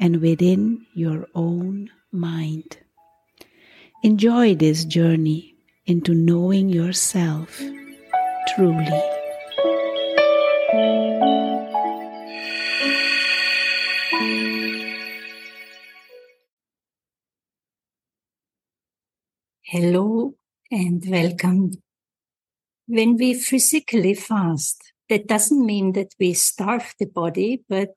and within your own mind. Enjoy this journey into knowing yourself truly. Hello and welcome. When we physically fast, that doesn't mean that we starve the body, but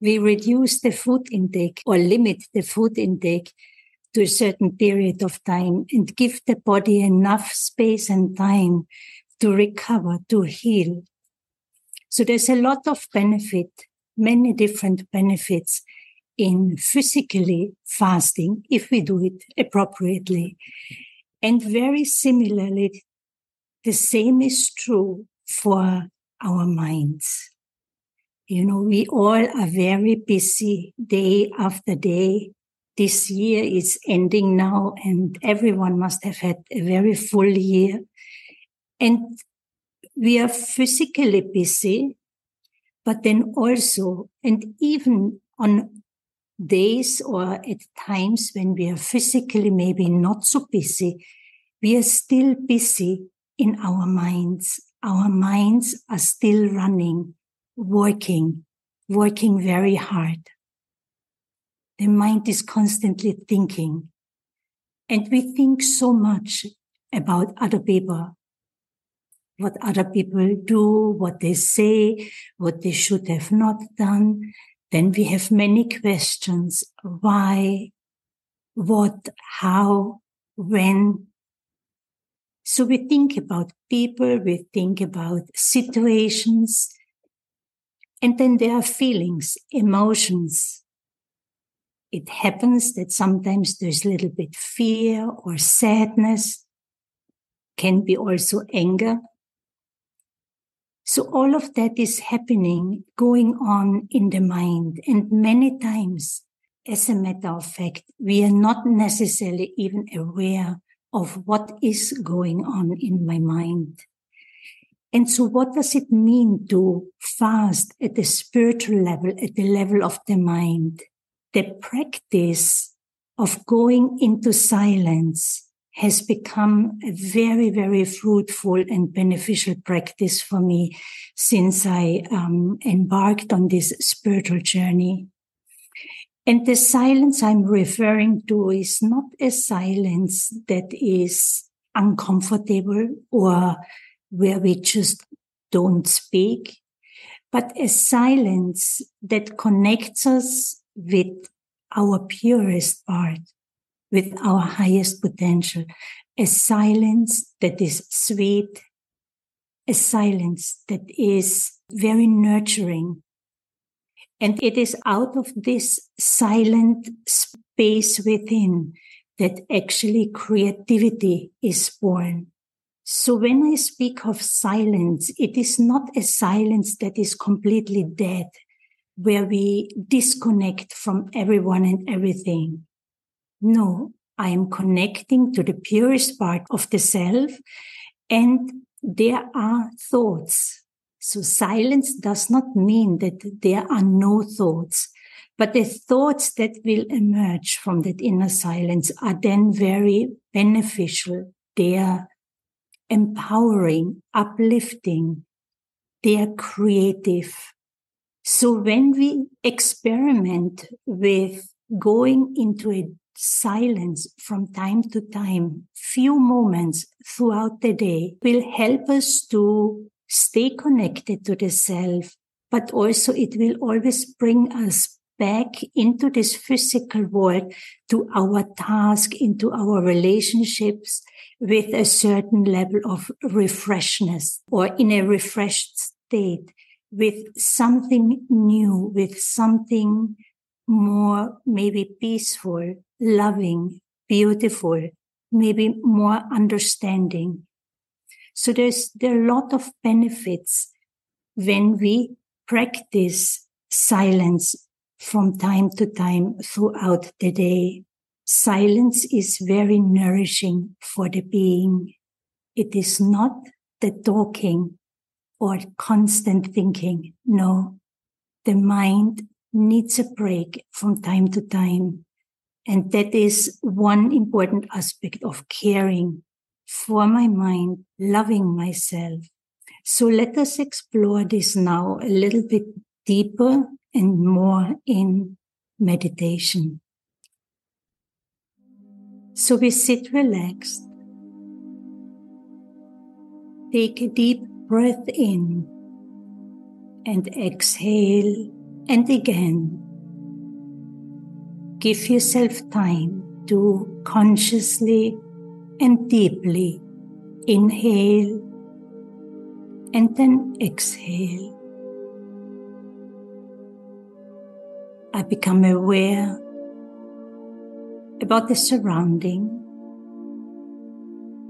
we reduce the food intake or limit the food intake to a certain period of time and give the body enough space and time to recover, to heal. So there's a lot of benefit, many different benefits in physically fasting if we do it appropriately. And very similarly, the same is true for our minds. You know, we all are very busy day after day. This year is ending now, and everyone must have had a very full year. And we are physically busy, but then also, and even on days or at times when we are physically maybe not so busy, we are still busy in our minds. Our minds are still running working, working very hard. The mind is constantly thinking. And we think so much about other people, what other people do, what they say, what they should have not done. Then we have many questions. Why? What? How? When? So we think about people, we think about situations, and then there are feelings, emotions. It happens that sometimes there's a little bit fear or sadness, can be also anger. So all of that is happening, going on in the mind. And many times, as a matter of fact, we are not necessarily even aware of what is going on in my mind. And so what does it mean to fast at the spiritual level, at the level of the mind? The practice of going into silence has become a very, very fruitful and beneficial practice for me since I um, embarked on this spiritual journey. And the silence I'm referring to is not a silence that is uncomfortable or where we just don't speak, but a silence that connects us with our purest part, with our highest potential, a silence that is sweet, a silence that is very nurturing. And it is out of this silent space within that actually creativity is born. So when I speak of silence, it is not a silence that is completely dead, where we disconnect from everyone and everything. No, I am connecting to the purest part of the self and there are thoughts. So silence does not mean that there are no thoughts, but the thoughts that will emerge from that inner silence are then very beneficial. They are empowering, uplifting. They are creative. So when we experiment with going into a silence from time to time, few moments throughout the day will help us to stay connected to the self, but also it will always bring us back into this physical world to our task, into our relationships with a certain level of refreshness or in a refreshed state with something new, with something more maybe peaceful, loving, beautiful, maybe more understanding. So there's there are a lot of benefits when we practice silence from time to time throughout the day. Silence is very nourishing for the being. It is not the talking or constant thinking. No, the mind needs a break from time to time. And that is one important aspect of caring for my mind, loving myself. So let us explore this now a little bit deeper and more in meditation. So we sit relaxed. Take a deep breath in and exhale and again. Give yourself time to consciously and deeply inhale and then exhale. I become aware about the surrounding,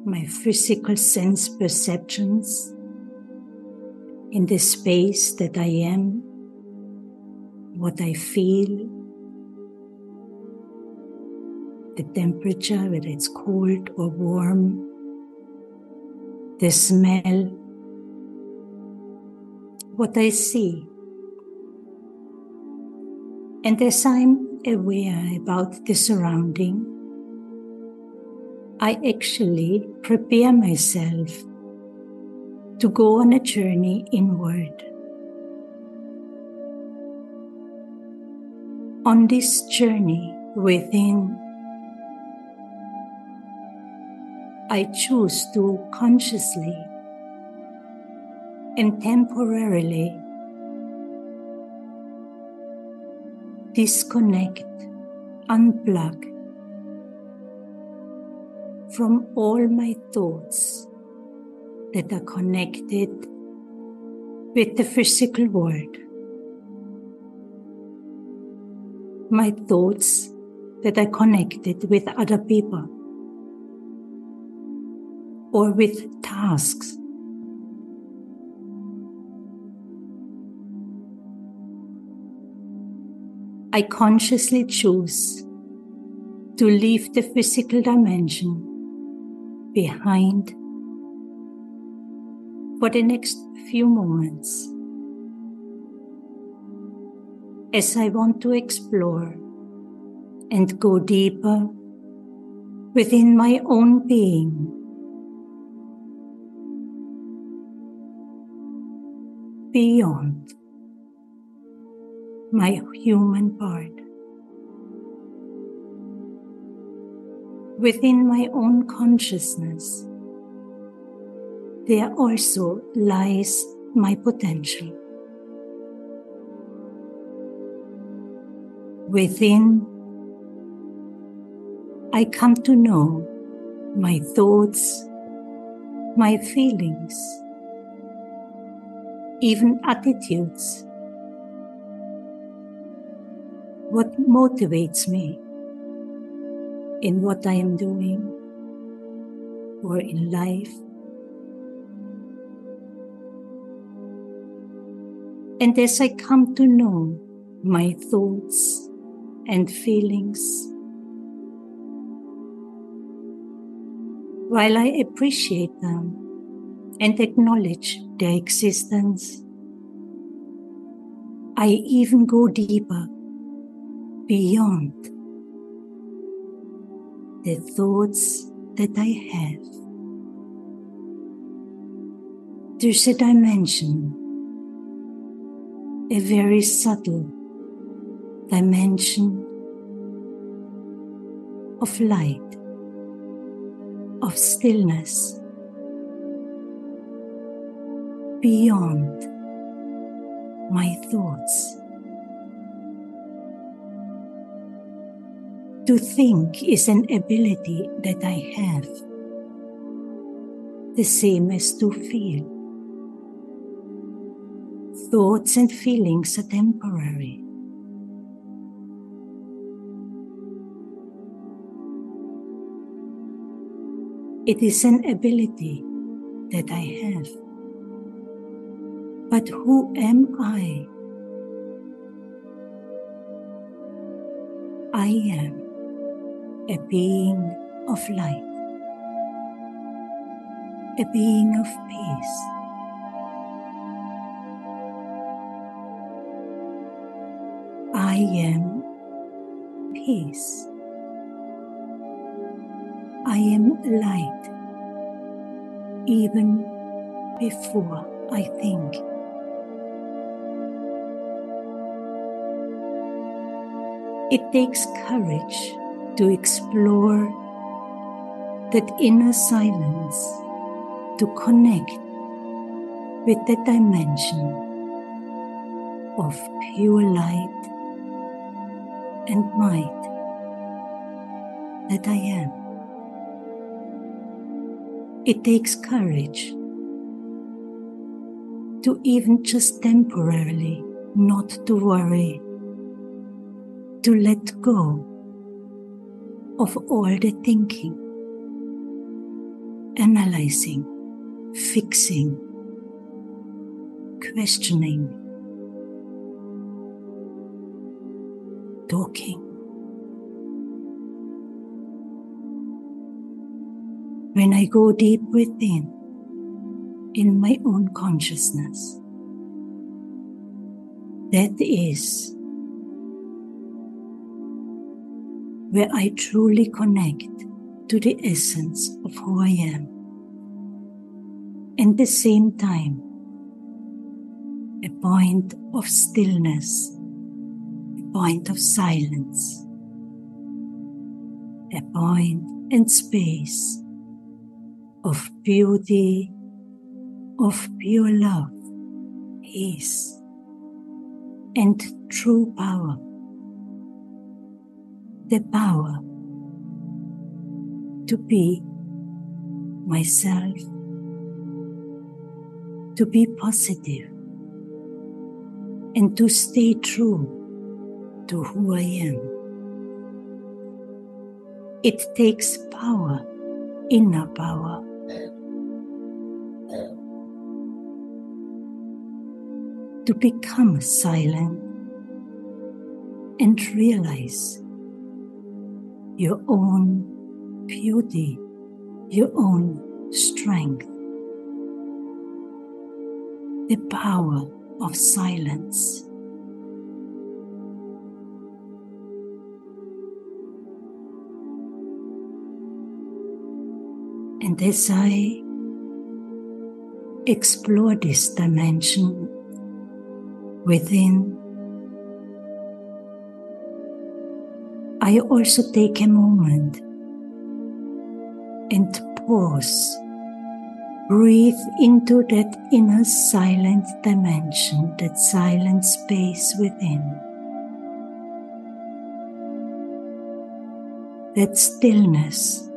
my physical sense perceptions in the space that I am, what I feel, the temperature, whether it's cold or warm, the smell, what I see. And as I'm aware about the surrounding, I actually prepare myself to go on a journey inward. On this journey within, I choose to consciously and temporarily disconnect, unplug from all my thoughts that are connected with the physical world. My thoughts that are connected with other people or with tasks. I consciously choose to leave the physical dimension behind for the next few moments as I want to explore and go deeper within my own being. Beyond my human part. Within my own consciousness there also lies my potential. Within, I come to know my thoughts, my feelings, even attitudes. What motivates me in what I am doing or in life. And as I come to know my thoughts and feelings, While I appreciate them and acknowledge their existence, I even go deeper beyond the thoughts that I have. There's a dimension, a very subtle dimension of light, of stillness, beyond my thoughts. To think is an ability that I have, the same as to feel. Thoughts and feelings are temporary. It is an ability that I have. But who am I? I am a being of light, a being of peace. I am peace. I am light even before I think. It takes courage to explore that inner silence, to connect with the dimension of pure light and might that I am. It takes courage to even just temporarily not to worry, to let go of all the thinking, analyzing, fixing, questioning, talking. When I go deep within, in my own consciousness, that is where I truly connect to the essence of who I am. And the same time, a point of stillness, a point of silence, a point and space of beauty, of pure love, peace, and true power the power to be myself, to be positive, and to stay true to who I am. It takes power, inner power. To become silent and realize your own beauty, your own strength, the power of silence. And as I explore this dimension within I also take a moment and pause. Breathe into that inner silent dimension, that silent space within. That stillness.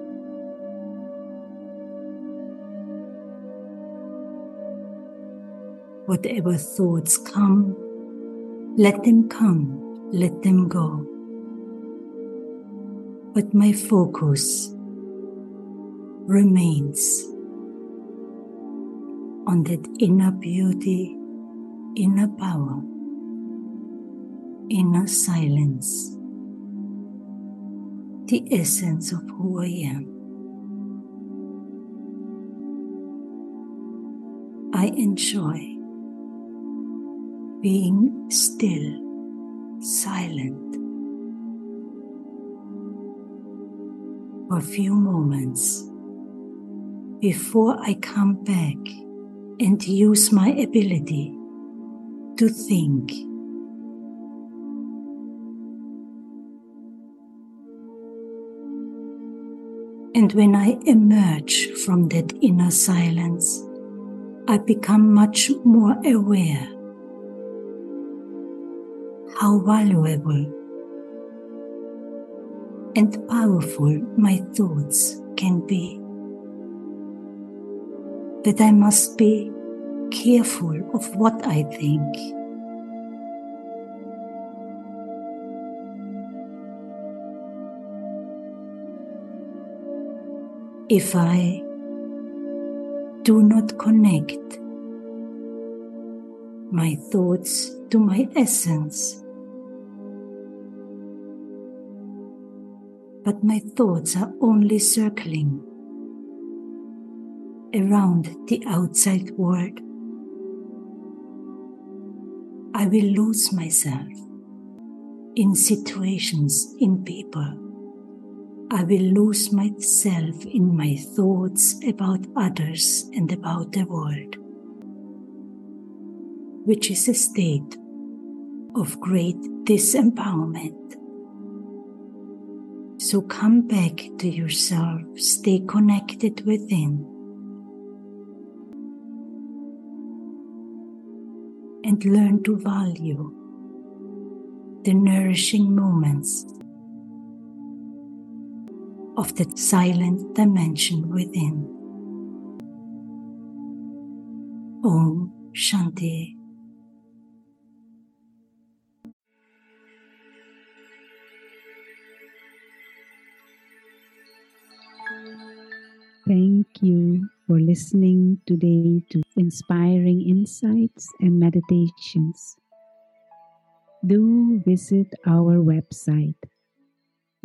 Whatever thoughts come, let them come, let them go but my focus remains on that inner beauty, inner power, inner silence, the essence of who I am. I enjoy being still, silent for a few moments before I come back and use my ability to think. And when I emerge from that inner silence, I become much more aware how valuable and powerful my thoughts can be. That I must be careful of what I think. If I do not connect my thoughts to my essence, but my thoughts are only circling around the outside world. I will lose myself in situations, in people. I will lose myself in my thoughts about others and about the world, which is a state of great disempowerment. So come back to yourself, stay connected within. And learn to value the nourishing moments of the silent dimension within. Om Shanti. You for listening today to inspiring insights and meditations. Do visit our website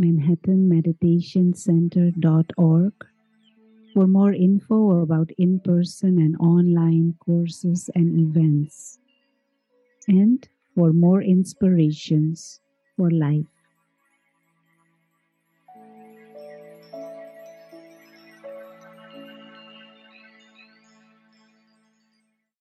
manhattanmeditationcenter.org for more info about in person and online courses and events, and for more inspirations for life.